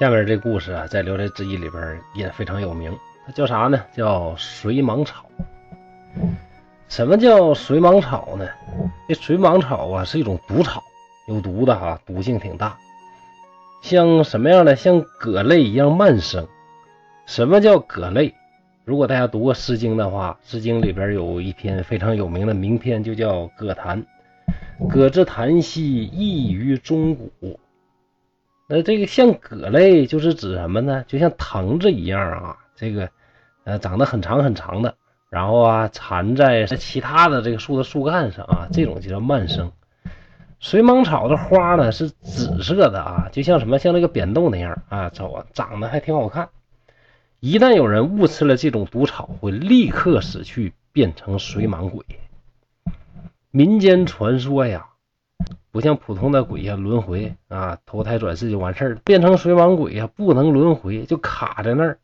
下面这故事啊，在《聊斋志异》里边也非常有名。它叫啥呢？叫水蟒草。什么叫水蟒草呢？这水蟒草啊，是一种毒草，有毒的哈，毒性挺大。像什么样的？像葛类一样蔓生。什么叫葛类？如果大家读过《诗经》的话，《诗经》里边有一篇非常有名的名篇，就叫《葛谭》。葛之檀兮，异于中古。那这个像葛类就是指什么呢？就像藤子一样啊，这个呃长得很长很长的，然后啊缠在其他的这个树的树干上啊，这种就叫蔓生。水蟒草的花呢是紫色的啊，就像什么像那个扁豆那样啊，瞅啊长得还挺好看。一旦有人误吃了这种毒草，会立刻死去，变成水蟒鬼。民间传说呀。不像普通的鬼呀，轮回啊，投胎转世就完事儿。变成水蟒鬼呀，不能轮回，就卡在那儿。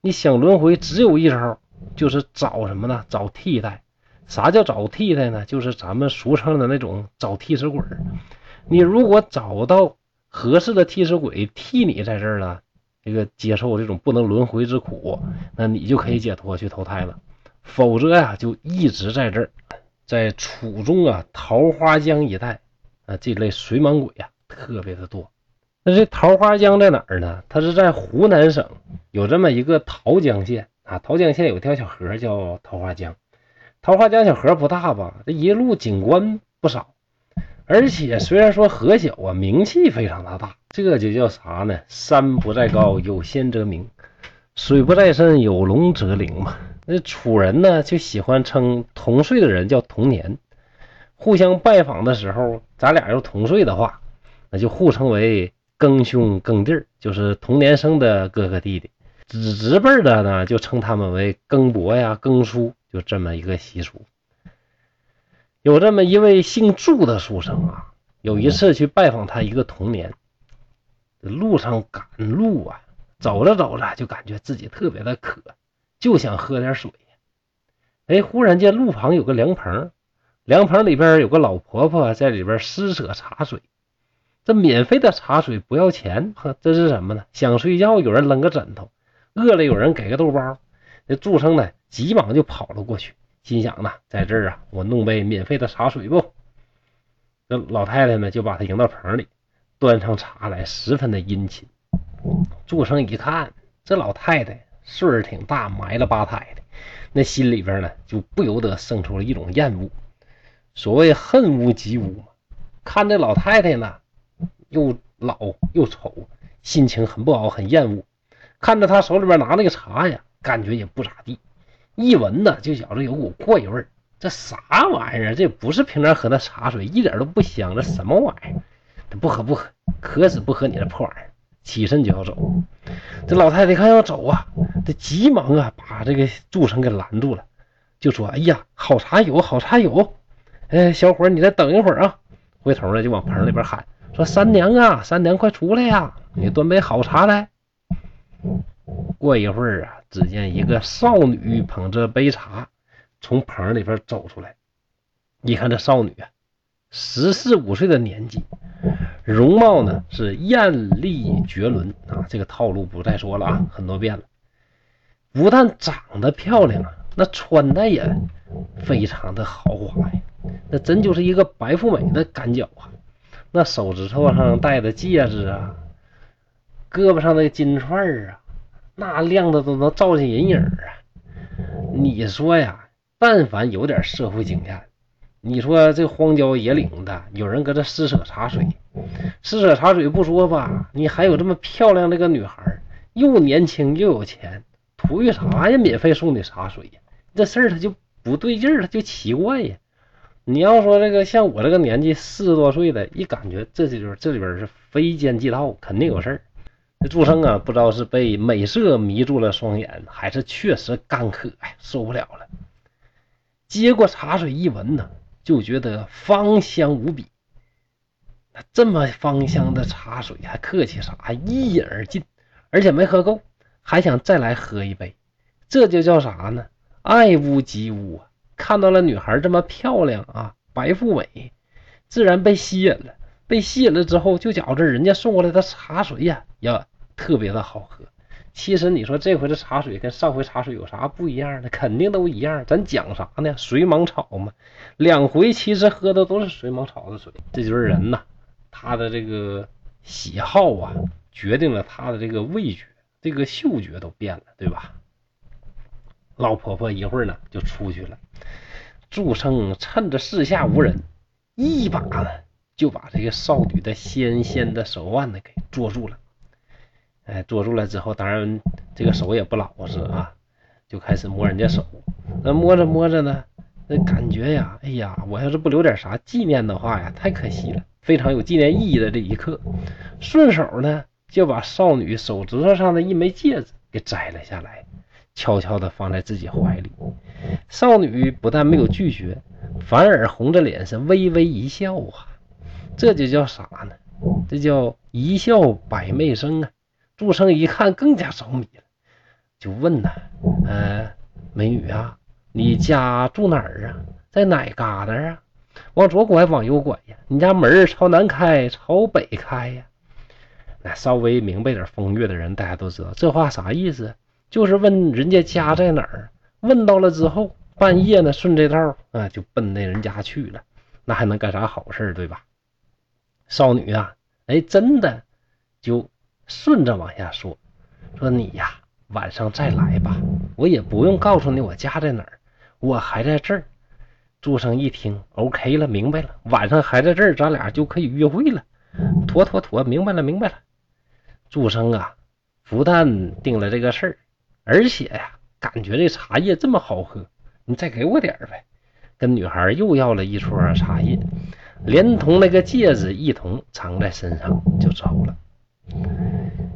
你想轮回，只有一招，就是找什么呢？找替代。啥叫找替代呢？就是咱们俗称的那种找替死鬼。你如果找到合适的替死鬼替你在这儿呢，这个接受这种不能轮回之苦，那你就可以解脱去投胎了。否则呀，就一直在这儿，在楚中啊，桃花江一带。啊，这类水蟒鬼呀，特别的多。那这桃花江在哪儿呢？它是在湖南省，有这么一个桃江县啊。桃江县有一条小河叫桃花江。桃花江小河不大吧？这一路景观不少，而且虽然说河小啊，名气非常的大。这就叫啥呢？山不在高，有仙则名；水不在深，有龙则灵嘛。那楚人呢，就喜欢称同岁的人叫同年。互相拜访的时候，咱俩要同岁的话，那就互称为庚兄庚弟就是同年生的哥哥弟弟。子侄辈的呢，就称他们为庚伯呀、庚叔，就这么一个习俗。有这么一位姓祝的书生啊，有一次去拜访他一个同年，路上赶路啊，走着走着就感觉自己特别的渴，就想喝点水。哎，忽然间路旁有个凉棚。凉棚里边有个老婆婆在里边施舍茶水，这免费的茶水不要钱，呵，这是什么呢？想睡觉有人扔个枕头，饿了有人给个豆包。这祝生呢，急忙就跑了过去，心想呢，在这儿啊，我弄杯免费的茶水不？这老太太呢，就把他迎到棚里，端上茶来，十分的殷勤。祝生一看，这老太太岁数挺大，埋了八胎的，那心里边呢，就不由得生出了一种厌恶。所谓恨屋及乌嘛，看这老太太呢，又老又丑，心情很不好，很厌恶。看着她手里边拿那个茶呀，感觉也不咋地。一闻呢，就觉着有股怪味儿。这啥玩意儿？这不是平常喝的茶水，一点都不香。这什么玩意儿？不喝不喝，渴死不喝你这破玩意儿。起身就要走。这老太太看要走啊，这急忙啊，把这个祝生给拦住了，就说：“哎呀，好茶有，好茶有。”哎，小伙你再等一会儿啊！回头呢，就往棚里边喊说：“三娘啊，三娘快出来呀！你端杯好茶来。”过一会儿啊，只见一个少女捧着杯茶从棚里边走出来。一看这少女啊，十四五岁的年纪，容貌呢是艳丽绝伦啊！这个套路不再说了啊，很多遍了。不但长得漂亮啊，那穿的也非常的豪华呀。那真就是一个白富美的赶脚啊！那手指头上戴的戒指啊，胳膊上的金串啊，那亮的都能照进人影啊！你说呀，但凡有点社会经验，你说这荒郊野岭的，有人搁这施舍茶水，施舍茶水不说吧，你还有这么漂亮的个女孩，又年轻又有钱，图个啥呀？免费送你茶水呀？这事儿他就不对劲儿，他就奇怪呀！你要说这个像我这个年纪四十多岁的，一感觉这就是这里边是非奸即盗，肯定有事儿。这祝生啊，不知道是被美色迷住了双眼，还是确实干渴呀，受不了了。接过茶水一闻呢，就觉得芳香无比。这么芳香的茶水，还客气啥？一饮而尽，而且没喝够，还想再来喝一杯。这就叫啥呢？爱屋及乌啊！看到了女孩这么漂亮啊，白富美，自然被吸引了。被吸引了之后，就觉着人家送过来的茶水呀，呀，特别的好喝。其实你说这回的茶水跟上回茶水有啥不一样的？肯定都一样。咱讲啥呢？水蟒草嘛，两回其实喝的都是水蟒草的水。这就是人呐，他的这个喜好啊，决定了他的这个味觉、这个嗅觉都变了，对吧？老婆婆一会儿呢就出去了，祝生趁着四下无人，一把呢就把这个少女的纤纤的手腕呢给捉住了。哎，捉住了之后，当然这个手也不老实啊，就开始摸人家手。那摸着摸着呢，那感觉呀，哎呀，我要是不留点啥纪念的话呀，太可惜了。非常有纪念意义的这一刻，顺手呢就把少女手指头上的一枚戒指给摘了下来，悄悄的放在自己怀里。少女不但没有拒绝，反而红着脸是微微一笑啊，这就叫啥呢？这叫一笑百媚生啊。祝生一看更加着迷了，就问呐：“呃，美女啊，你家住哪儿啊？在哪旮瘩啊？往左拐，往右拐呀？你家门朝南开，朝北开呀？”那稍微明白点风月的人，大家都知道这话啥意思，就是问人家家在哪儿。问到了之后，半夜呢，顺这道啊，就奔那人家去了。那还能干啥好事对吧？少女啊，哎，真的就。顺着往下说，说你呀，晚上再来吧，我也不用告诉你我家在哪儿，我还在这儿。祝生一听，OK 了，明白了，晚上还在这儿，咱俩就可以约会了。妥妥妥，明白了，明白了。祝生啊，不但定了这个事儿，而且呀，感觉这茶叶这么好喝，你再给我点儿呗。跟女孩又要了一撮茶叶，连同那个戒指一同藏在身上，就走了。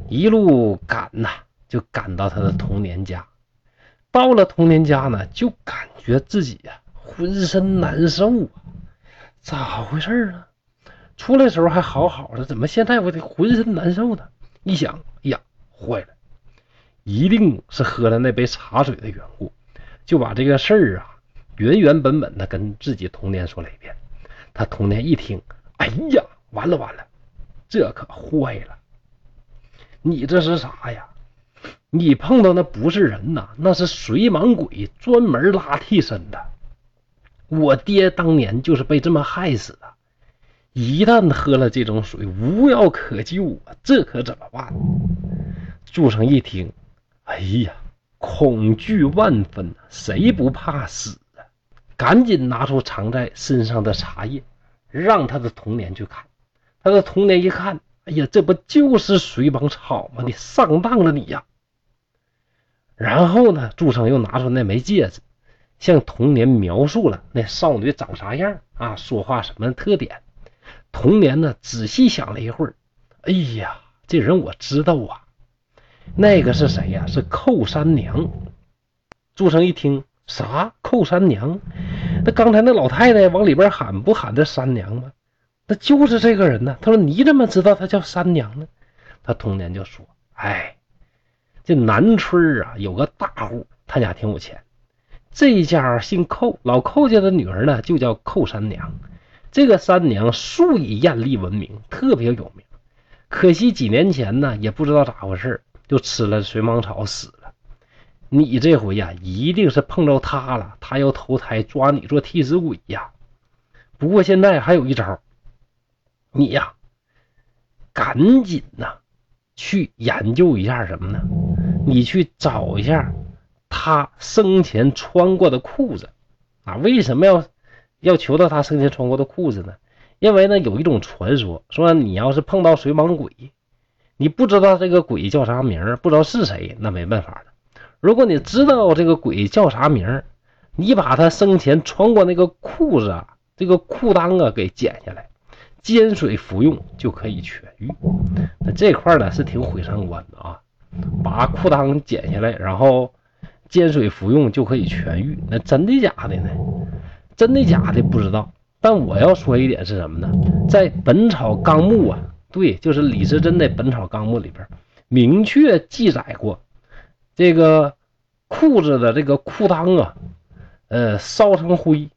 一路赶呐，就赶到他的童年家。到了童年家呢，就感觉自己呀浑身难受啊，咋回事啊？出来时候还好好的，怎么现在我得浑身难受呢？一想，呀，坏了，一定是喝了那杯茶水的缘故，就把这个事儿啊原原本本的跟自己童年说了一遍。他童年一听，哎呀，完了完了，这可坏了。你这是啥呀？你碰到那不是人呐，那是水蟒鬼，专门拉替身的。我爹当年就是被这么害死的。一旦喝了这种水，无药可救啊！这可怎么办？祝生一听，哎呀，恐惧万分呐，谁不怕死啊？赶紧拿出藏在身上的茶叶，让他的童年去看。他的童年一看。哎呀，这不就是水蟒草吗？你上当了你呀！然后呢，祝生又拿出那枚戒指，向童年描述了那少女长啥样啊，说话什么特点。童年呢，仔细想了一会儿，哎呀，这人我知道啊，那个是谁呀？是寇三娘。祝生一听，啥寇三娘？那刚才那老太太往里边喊，不喊这三娘吗？那就是这个人呢。他说：“你怎么知道她叫三娘呢？”他童年就说：“哎，这南村啊有个大户，他家挺有钱。这一家姓寇，老寇家的女儿呢就叫寇三娘。这个三娘素以艳丽闻名，特别有名。可惜几年前呢，也不知道咋回事，就吃了水蟒草死了。你这回呀，一定是碰着他了，他要投胎抓你做替死鬼呀。不过现在还有一招。”你呀，赶紧呐，去研究一下什么呢？你去找一下他生前穿过的裤子啊！为什么要要求到他生前穿过的裤子呢？因为呢，有一种传说说，你要是碰到水蟒鬼，你不知道这个鬼叫啥名儿不知道是谁，那没办法了。如果你知道这个鬼叫啥名儿你把他生前穿过那个裤子啊，这个裤裆啊给剪下来。煎水服用就可以痊愈，那这块呢是挺毁三观的啊！把裤裆剪下来，然后煎水服用就可以痊愈，那真的假的呢？真的假的不知道。但我要说一点是什么呢？在《本草纲目》啊，对，就是李时珍的《本草纲目》里边明确记载过，这个裤子的这个裤裆啊，呃，烧成灰，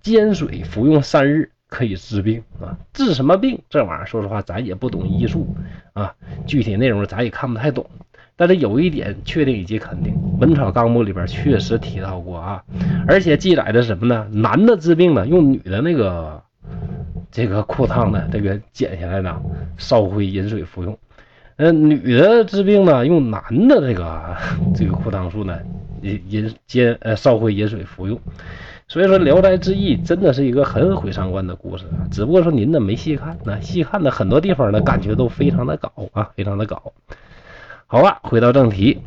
煎水服用三日。可以治病啊，治什么病？这玩意儿说实话，咱也不懂医术啊，具体内容咱也看不太懂。但是有一点确定以及肯定，《本草纲目》里边确实提到过啊，而且记载的什么呢？男的治病呢，用女的那个这个裤裆呢，这个剪下来呢，烧灰饮水服用。呃，女的治病呢，用男的这个 这个裤裆树呢，饮饮煎呃烧灰饮水服用。所以说，《聊斋志异》真的是一个很毁三观的故事！只不过说您呢没细看，那细看的很多地方呢，感觉都非常的搞啊，非常的搞。好了，回到正题。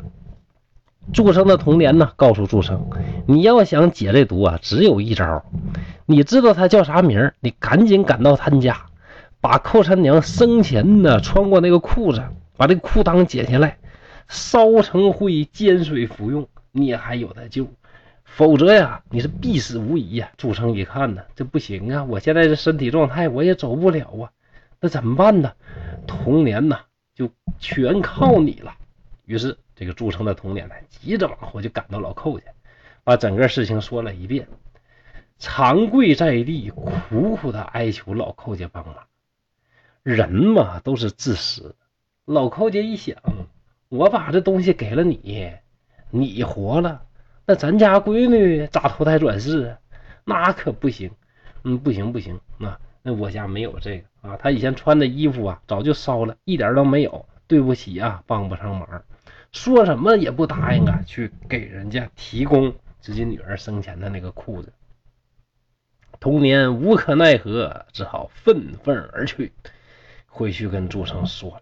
祝生的童年呢，告诉祝生，你要想解这毒啊，只有一招。你知道他叫啥名你赶紧赶到他家，把寇三娘生前呢穿过那个裤子，把这裤裆解下来，烧成灰，煎水服用，你还有的救。否则呀，你是必死无疑呀。祝生一看呢，这不行啊，我现在这身体状态，我也走不了啊，那怎么办呢？童年呢？就全靠你了。于是，这个祝生的童年呢，急着往回就赶到老寇家，把整个事情说了一遍，长跪在地，苦苦的哀求老寇家帮忙。人嘛，都是自私。老寇家一想，我把这东西给了你，你活了，那咱家闺女咋投胎转世啊？那可不行。嗯，不行不行，那那我家没有这个。啊，他以前穿的衣服啊，早就烧了，一点都没有。对不起啊，帮不上忙，说什么也不答应啊，去给人家提供自己女儿生前的那个裤子。童年无可奈何，只好愤愤而去，回去跟祝生说了。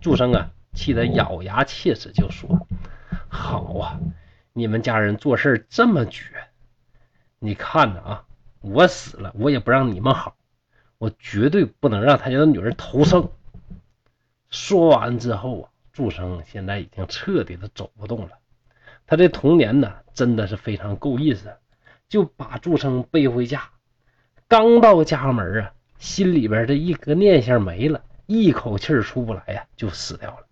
祝生啊，气得咬牙切齿，就说：“好啊，你们家人做事这么绝，你看着啊，我死了，我也不让你们好。”我绝对不能让他家的女儿投生。说完之后啊，祝生现在已经彻底的走不动了。他这童年呢，真的是非常够意思，就把祝生背回家。刚到家门啊，心里边这一个念想没了，一口气出不来呀，就死掉了。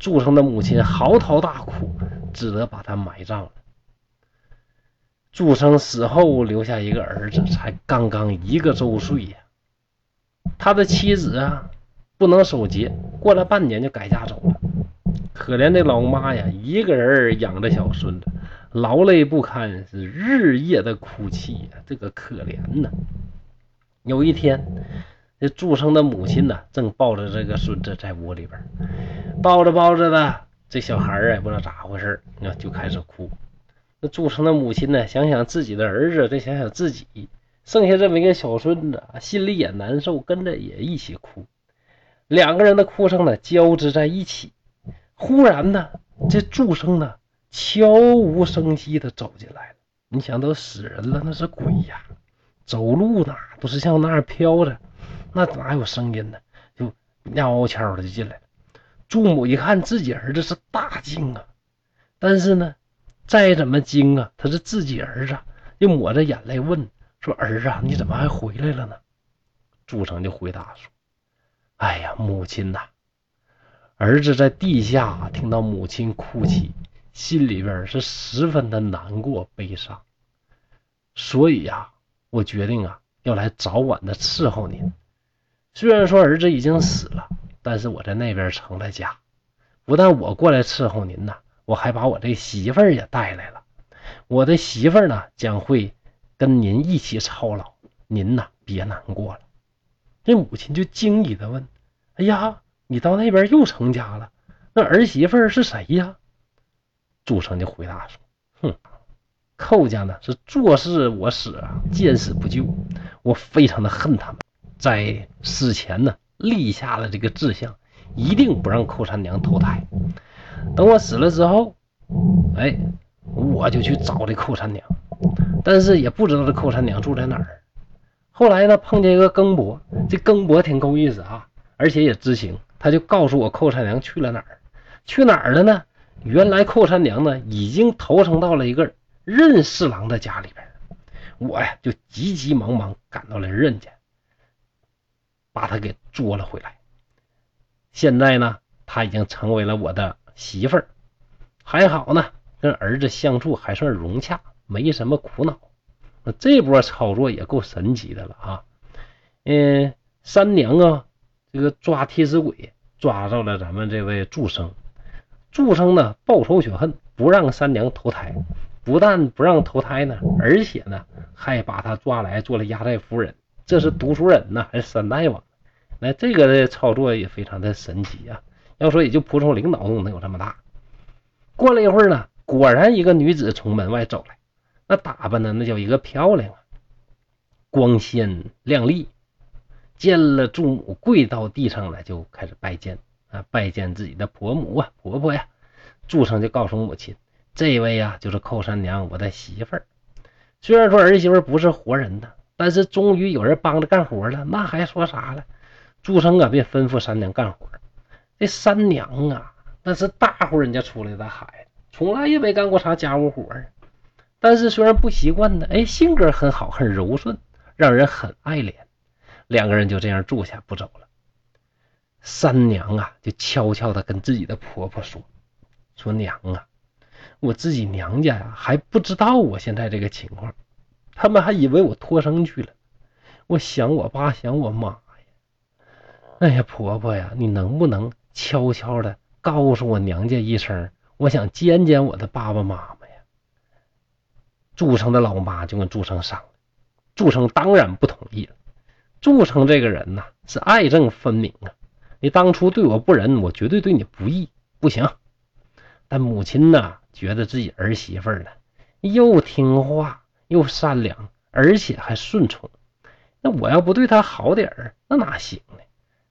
祝生的母亲嚎啕大哭，只得把他埋葬了。祝生死后留下一个儿子，才刚刚一个周岁呀。他的妻子啊，不能守节，过了半年就改嫁走了。可怜的老妈呀，一个人养着小孙子，劳累不堪，是日夜的哭泣呀，这个可怜呐。有一天，这祝生的母亲呢，正抱着这个孙子在屋里边，抱着抱着的，这小孩啊，不知道咋回事那就开始哭。那祝生的母亲呢，想想自己的儿子，再想想自己。剩下这么一个小孙子，心里也难受，跟着也一起哭。两个人的哭声呢交织在一起。忽然呢，这祝生呢悄无声息的走进来了。你想，都死人了，那是鬼呀！走路呢都是像那样飘着，那哪有声音呢？就悄悄的就进来了。祝母一看自己儿子是大惊啊，但是呢，再怎么惊啊，他是自己儿子，又抹着眼泪问。说儿子，你怎么还回来了呢？祝成就回答说：“哎呀，母亲呐，儿子在地下听到母亲哭泣，心里边是十分的难过悲伤，所以呀，我决定啊，要来早晚的伺候您。虽然说儿子已经死了，但是我在那边成了家，不但我过来伺候您呐，我还把我这媳妇儿也带来了。我的媳妇儿呢，将会。”跟您一起操劳，您呐别难过了。这母亲就惊疑的问：“哎呀，你到那边又成家了？那儿媳妇是谁呀？”祝生就回答说：“哼，寇家呢是做事我死啊，见死不救。我非常的恨他们，在死前呢立下了这个志向，一定不让寇三娘投胎。等我死了之后，哎，我就去找这寇三娘。”但是也不知道这寇三娘住在哪儿。后来呢，碰见一个更伯，这更伯挺够意思啊，而且也知情，他就告诉我寇三娘去了哪儿，去哪儿了呢？原来寇三娘呢已经投生到了一个任侍郎的家里边。我呀就急急忙忙赶到了任家，把他给捉了回来。现在呢，他已经成为了我的媳妇儿，还好呢，跟儿子相处还算融洽。没什么苦恼，那这波操作也够神奇的了啊！嗯，三娘啊，这个抓替死鬼，抓着了咱们这位祝生。祝生呢报仇雪恨，不让三娘投胎，不但不让投胎呢，而且呢还把他抓来做了压寨夫人。这是读书人呐，还是三大王？那这个的操作也非常的神奇啊！要说也就蒲松龄脑洞能有这么大。过了一会儿呢，果然一个女子从门外走来，那打扮的那叫一个漂亮啊，光鲜亮丽。见了祝母，跪到地上了，就开始拜见啊，拜见自己的婆母啊，婆婆呀。祝生就告诉母亲，这位呀就是寇三娘，我的媳妇儿。虽然说儿媳妇不是活人的，但是终于有人帮着干活了，那还说啥了？祝生啊，便吩咐三娘干活。这三娘啊，那是大户人家出来的孩子，从来也没干过啥家务活儿。但是虽然不习惯呢，哎，性格很好，很柔顺，让人很爱怜。两个人就这样住下不走了。三娘啊，就悄悄的跟自己的婆婆说：“说娘啊，我自己娘家呀还不知道我现在这个情况，他们还以为我脱生去了。我想我爸，想我妈呀。哎呀，婆婆呀，你能不能悄悄的告诉我娘家一声，我想见见我的爸爸妈妈呀？”祝生的老妈就跟祝生商量，祝生当然不同意了。祝成这个人呐，是爱憎分明啊！你当初对我不仁，我绝对对你不义，不行。但母亲呢，觉得自己儿媳妇呢，又听话又善良，而且还顺从。那我要不对她好点儿，那哪行呢？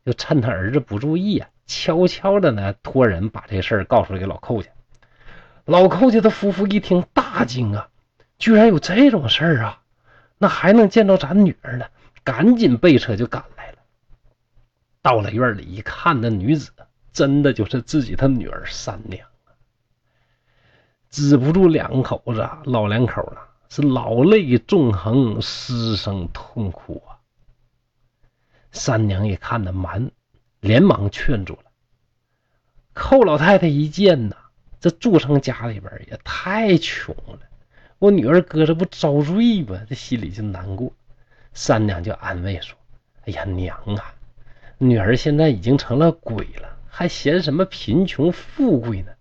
就趁他儿子不注意啊，悄悄的呢，托人把这事儿告诉给老寇家。老寇家的夫妇一听大惊啊，居然有这种事儿啊！那还能见着咱女儿呢？赶紧备车就赶来了。到了院里一看，那女子真的就是自己的女儿三娘啊！止不住两口子老两口了，是老泪纵横，失声痛哭啊。三娘也看得蛮，连忙劝住了。寇老太太一见呐，这祝成家里边也太穷了，我女儿搁这不遭罪吗？这心里就难过。三娘就安慰说：“哎呀，娘啊，女儿现在已经成了鬼了，还嫌什么贫穷富贵呢？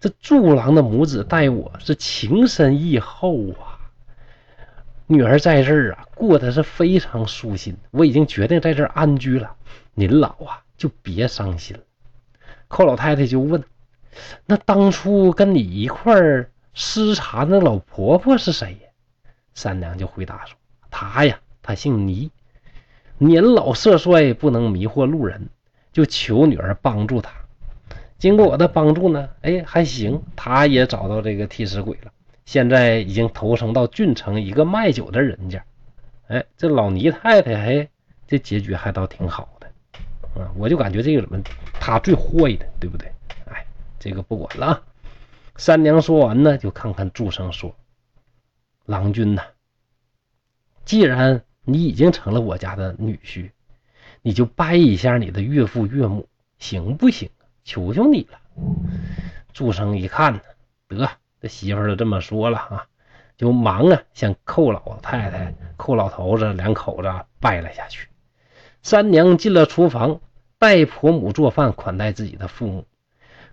这祝郎的母子待我是情深义厚啊，女儿在这儿啊过得是非常舒心，我已经决定在这儿安居了。您老啊就别伤心了。”寇老太太就问：“那当初跟你一块儿失察那老婆婆是谁呀？”三娘就回答说。他呀，他姓倪，年老色衰，不能迷惑路人，就求女儿帮助他。经过我的帮助呢，哎，还行，他也找到这个替死鬼了。现在已经投生到郡城一个卖酒的人家。哎，这老倪太太，哎，这结局还倒挺好的。啊，我就感觉这个怎么他最坏的，对不对？哎，这个不管了啊。三娘说完呢，就看看祝生说：“郎君呐。”既然你已经成了我家的女婿，你就拜一下你的岳父岳母，行不行？求求你了！祝生一看呢，得这媳妇都这么说了啊，就忙啊向寇老太太、寇老头子两口子拜了下去。三娘进了厨房，拜婆母做饭款待自己的父母。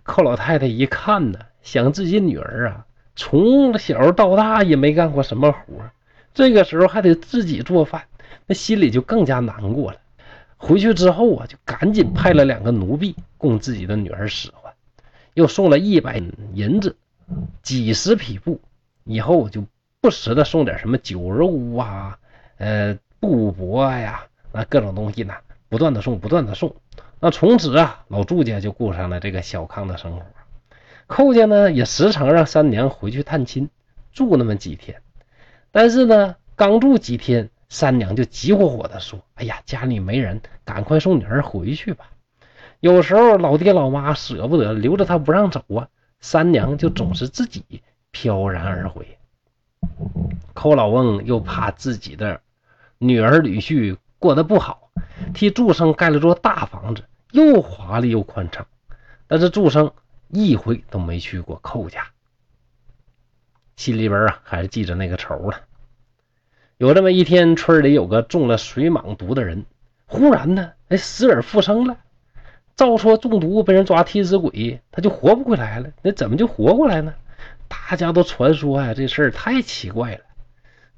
寇老太太一看呢，想自己女儿啊，从小到大也没干过什么活。这个时候还得自己做饭，那心里就更加难过了。回去之后啊，就赶紧派了两个奴婢供自己的女儿使唤，又送了一百银子、几十匹布，以后就不时的送点什么酒肉啊、呃布帛呀，那各种东西呢，不断的送，不断的送。那从此啊，老祝家就过上了这个小康的生活。寇家呢，也时常让三娘回去探亲，住那么几天。但是呢，刚住几天，三娘就急火火地说：“哎呀，家里没人，赶快送女儿回去吧。”有时候老爹老妈舍不得留着她不让走啊，三娘就总是自己飘然而回。寇老翁又怕自己的女儿女婿过得不好，替祝生盖了座大房子，又华丽又宽敞。但是祝生一回都没去过寇家。心里边啊，还是记着那个仇了。有这么一天，村里有个中了水蟒毒的人，忽然呢，哎，死而复生了。照说中毒被人抓替死鬼，他就活不回来了，那怎么就活过来呢？大家都传说呀，这事儿太奇怪了。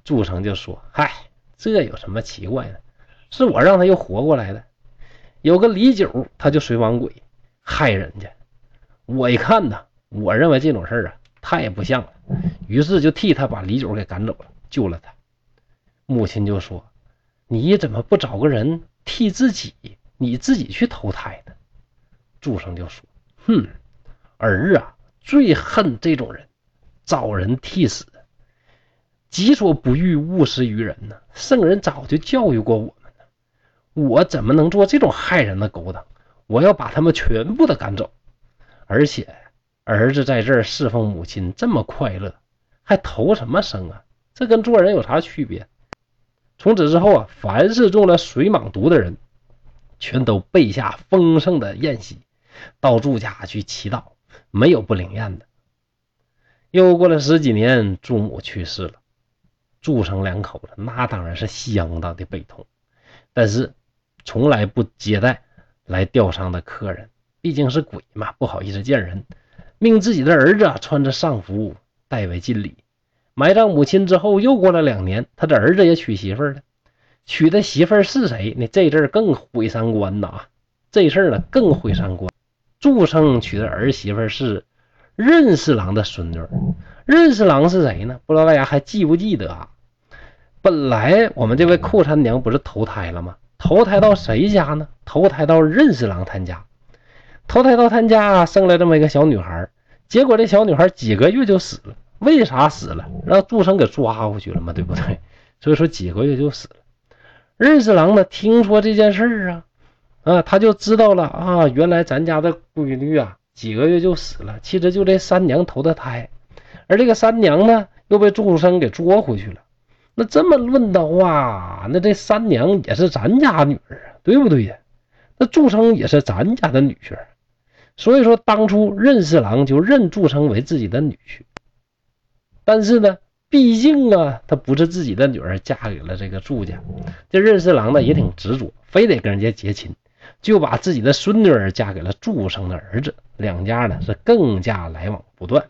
祝成就说：“嗨，这有什么奇怪的？是我让他又活过来的。有个李九，他就水蟒鬼，害人家。我一看呢，我认为这种事儿啊，太不像了，于是就替他把李九给赶走了，救了他。母亲就说：‘你怎么不找个人替自己，你自己去投胎呢？’祝生就说：‘哼，儿啊，最恨这种人。’”找人替死，己所不欲，勿施于人呢。圣人早就教育过我们了，我怎么能做这种害人的勾当？我要把他们全部的赶走。而且儿子在这儿侍奉母亲这么快乐，还投什么生啊？这跟做人有啥区别？从此之后啊，凡是中了水蟒毒的人，全都备下丰盛的宴席，到祝家去祈祷，没有不灵验的。又过了十几年，祝母去世了，祝生两口子那当然是相当的悲痛，但是从来不接待来吊丧的客人，毕竟是鬼嘛，不好意思见人，命自己的儿子穿着丧服代为敬礼。埋葬母亲之后，又过了两年，他的儿子也娶媳妇了，娶的媳妇是谁？那这阵更毁三观呐！这事儿呢更毁三观。祝生娶的儿媳妇是。任四郎的孙女，任四郎是谁呢？不知道大家还记不记得啊？本来我们这位寇三娘不是投胎了吗？投胎到谁家呢？投胎到任四郎他家，投胎到他家生了这么一个小女孩。结果这小女孩几个月就死了，为啥死了？让祝生给抓回去了嘛，对不对？所以说几个月就死了。任四郎呢，听说这件事儿啊，啊，他就知道了啊，原来咱家的闺女啊。几个月就死了，其实就这三娘投的胎，而这个三娘呢又被祝生给捉回去了。那这么论的话，那这三娘也是咱家女儿啊，对不对呀？那祝生也是咱家的女婿，所以说当初任四郎就认祝生为自己的女婿。但是呢，毕竟啊，他不是自己的女儿，嫁给了这个祝家，这任四郎呢也挺执着，非得跟人家结亲。就把自己的孙女儿嫁给了祝生的儿子，两家呢是更加来往不断。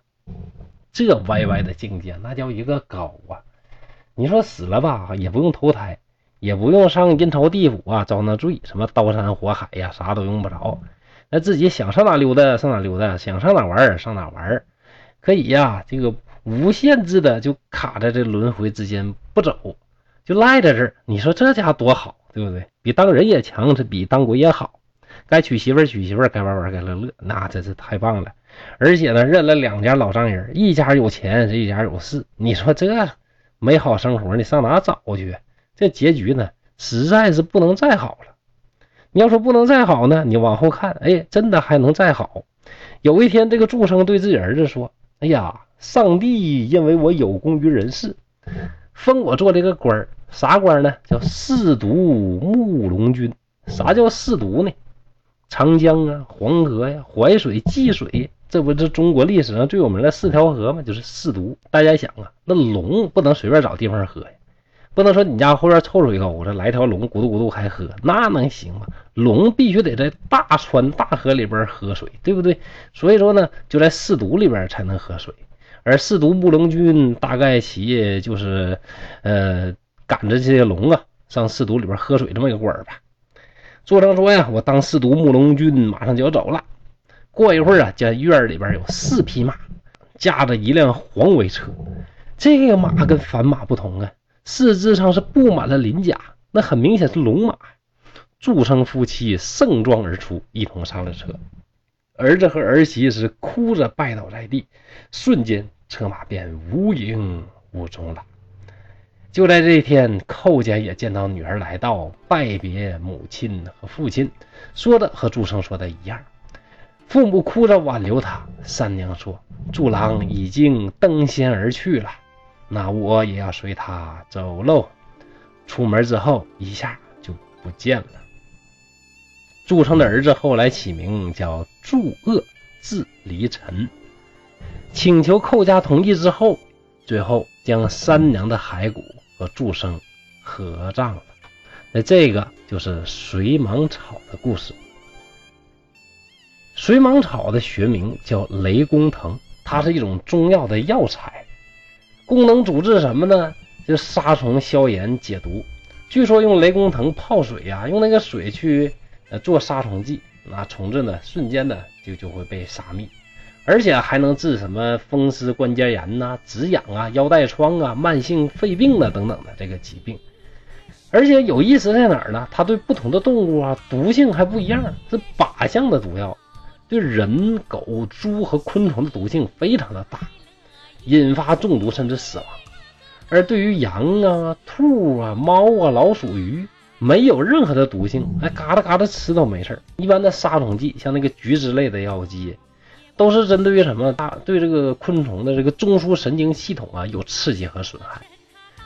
这歪歪的境界，那叫一个高啊！你说死了吧，也不用投胎，也不用上阴曹地府啊遭那罪，什么刀山火海呀，啥都用不着。那自己想上哪溜达上哪溜达，想上哪玩上哪玩，可以呀，这个无限制的就卡在这轮回之间不走，就赖在这儿。你说这家多好！对不对？比当人也强，这比当鬼也好。该娶媳妇娶媳妇该玩玩该乐乐，那真是太棒了。而且呢，认了两家老丈人，一家有钱，这一家有势。你说这美好生活，你上哪找去？这结局呢，实在是不能再好了。你要说不能再好呢，你往后看，哎，真的还能再好。有一天，这个祝生对自己儿子说：“哎呀，上帝因为我有功于人世，封我做这个官儿。”啥官呢？叫四渎慕龙君。啥叫四渎呢？长江啊，黄河呀，淮水、济水，这不是中国历史上最有名的四条河吗？就是四渎。大家想啊，那龙不能随便找地方喝呀，不能说你家后院臭水沟子来条龙咕嘟咕嘟还喝，那能行吗？龙必须得在大川大河里边喝水，对不对？所以说呢，就在四毒里边才能喝水。而四渎慕龙君大概其就是，呃。赶着这些龙啊，上四毒里边喝水这么一个官儿吧。作成说呀：“我当四渎慕龙君，马上就要走了。过一会儿啊，这院里边有四匹马，驾着一辆黄尾车。这个马跟凡马不同啊，四肢上是布满了鳞甲，那很明显是龙马。祝生夫妻盛装而出，一同上了车。儿子和儿媳是哭着拜倒在地，瞬间车马便无影无踪了。”就在这一天，寇家也见到女儿来到，拜别母亲和父亲，说的和祝生说的一样。父母哭着挽留他，三娘说：“祝郎已经登仙而去了，那我也要随他走喽。”出门之后，一下就不见了。祝生的儿子后来起名叫祝鄂，字离尘。请求寇家同意之后，最后将三娘的骸骨。和祝生合葬了，那这个就是水蟒草的故事。水蟒草的学名叫雷公藤，它是一种中药的药材，功能主治什么呢？就杀虫、消炎、解毒。据说用雷公藤泡水呀，用那个水去做杀虫剂，那虫子呢瞬间呢就就会被杀灭，而且还能治什么风湿关节炎呐、止痒啊、腰带疮啊、慢性肺病啊等等的这个疾病。而且有意思在哪儿呢？它对不同的动物啊毒性还不一样，是靶向的毒药，对人、狗、猪和昆虫的毒性非常的大，引发中毒甚至死亡。而对于羊啊、兔啊、猫啊、老鼠、鱼，没有任何的毒性，哎，嘎哒嘎哒吃都没事一般的杀虫剂，像那个菊酯类的药剂，都是针对于什么大对这个昆虫的这个中枢神经系统啊有刺激和损害。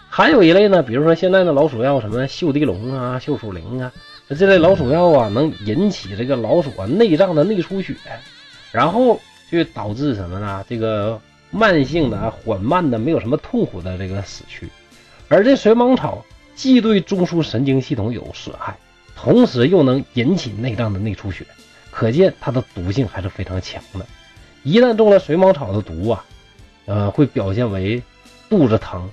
还有一类呢，比如说现在的老鼠药，什么溴地龙啊、溴鼠灵啊，这类老鼠药啊，能引起这个老鼠啊内脏的内出血，然后就导致什么呢？这个。慢性的、缓慢的、没有什么痛苦的这个死去，而这水蟒草既对中枢神经系统有损害，同时又能引起内脏的内出血，可见它的毒性还是非常强的。一旦中了水蟒草的毒啊，呃，会表现为肚子疼、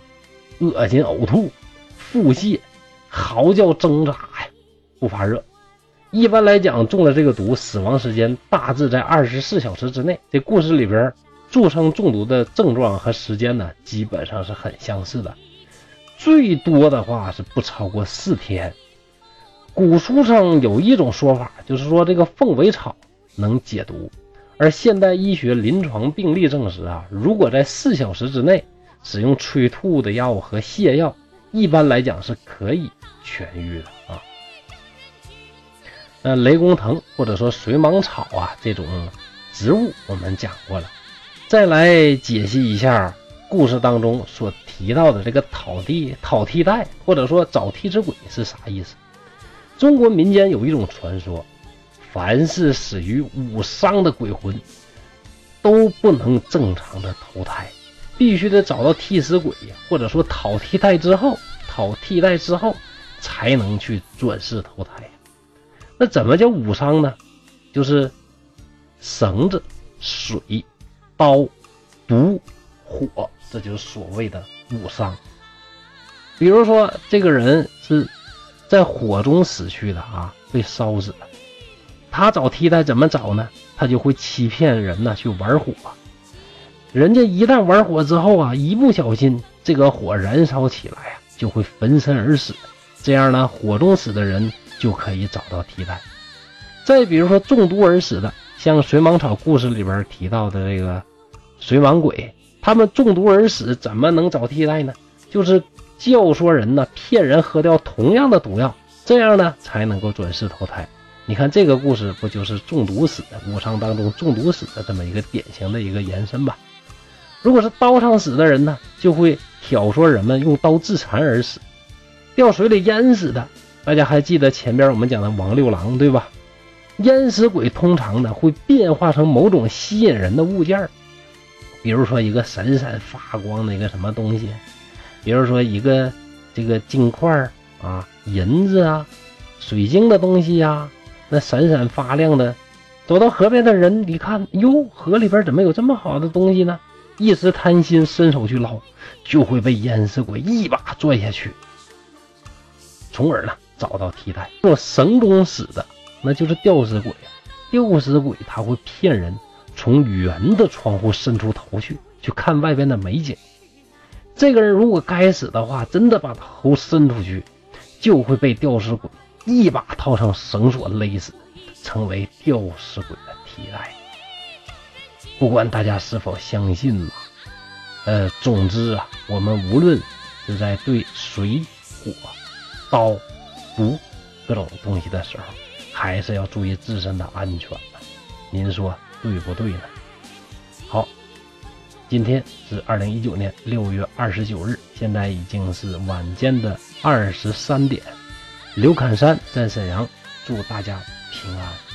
恶心、呕吐、腹泻、嚎叫、挣扎呀，不发热。一般来讲，中了这个毒，死亡时间大致在二十四小时之内。这故事里边。注生中毒的症状和时间呢，基本上是很相似的，最多的话是不超过四天。古书上有一种说法，就是说这个凤尾草能解毒，而现代医学临床病例证实啊，如果在四小时之内使用催吐的药和泻药，一般来讲是可以痊愈的啊。那雷公藤或者说水蟒草啊这种植物，我们讲过了。再来解析一下故事当中所提到的这个讨地讨替代，或者说找替之鬼是啥意思？中国民间有一种传说，凡是死于武伤的鬼魂都不能正常的投胎，必须得找到替死鬼，或者说讨替代之后，讨替代之后才能去转世投胎。那怎么叫武伤呢？就是绳子、水。刀、毒、火，这就是所谓的五伤。比如说，这个人是在火中死去的啊，被烧死了。他找替代怎么找呢？他就会欺骗人呢，去玩火。人家一旦玩火之后啊，一不小心这个火燃烧起来啊，就会焚身而死。这样呢，火中死的人就可以找到替代。再比如说中毒而死的，像水蟒草故事里边提到的这个。水蟒鬼，他们中毒而死，怎么能找替代呢？就是教唆人呢，骗人喝掉同样的毒药，这样呢才能够转世投胎。你看这个故事，不就是中毒死的武伤当中中毒死的这么一个典型的一个延伸吧？如果是刀上死的人呢，就会挑唆人们用刀自残而死；掉水里淹死的，大家还记得前边我们讲的王六郎对吧？淹死鬼通常呢会变化成某种吸引人的物件比如说一个闪闪发光的一个什么东西，比如说一个这个金块啊、银子啊、水晶的东西呀，那闪闪发亮的，走到河边的人一看，哟，河里边怎么有这么好的东西呢？一时贪心，伸手去捞，就会被淹死鬼一把拽下去，从而呢找到替代。若绳中死的，那就是吊死鬼，吊死鬼他会骗人。从圆的窗户伸出头去，去看外边的美景。这个人如果该死的话，真的把头伸出去，就会被吊死鬼一把套上绳索勒死，成为吊死鬼的替代。不管大家是否相信吧，呃，总之啊，我们无论是在对水、火、刀、毒各种东西的时候，还是要注意自身的安全。您说？对不对呢？好，今天是二零一九年六月二十九日，现在已经是晚间的二十三点。刘侃山在沈阳，祝大家平安。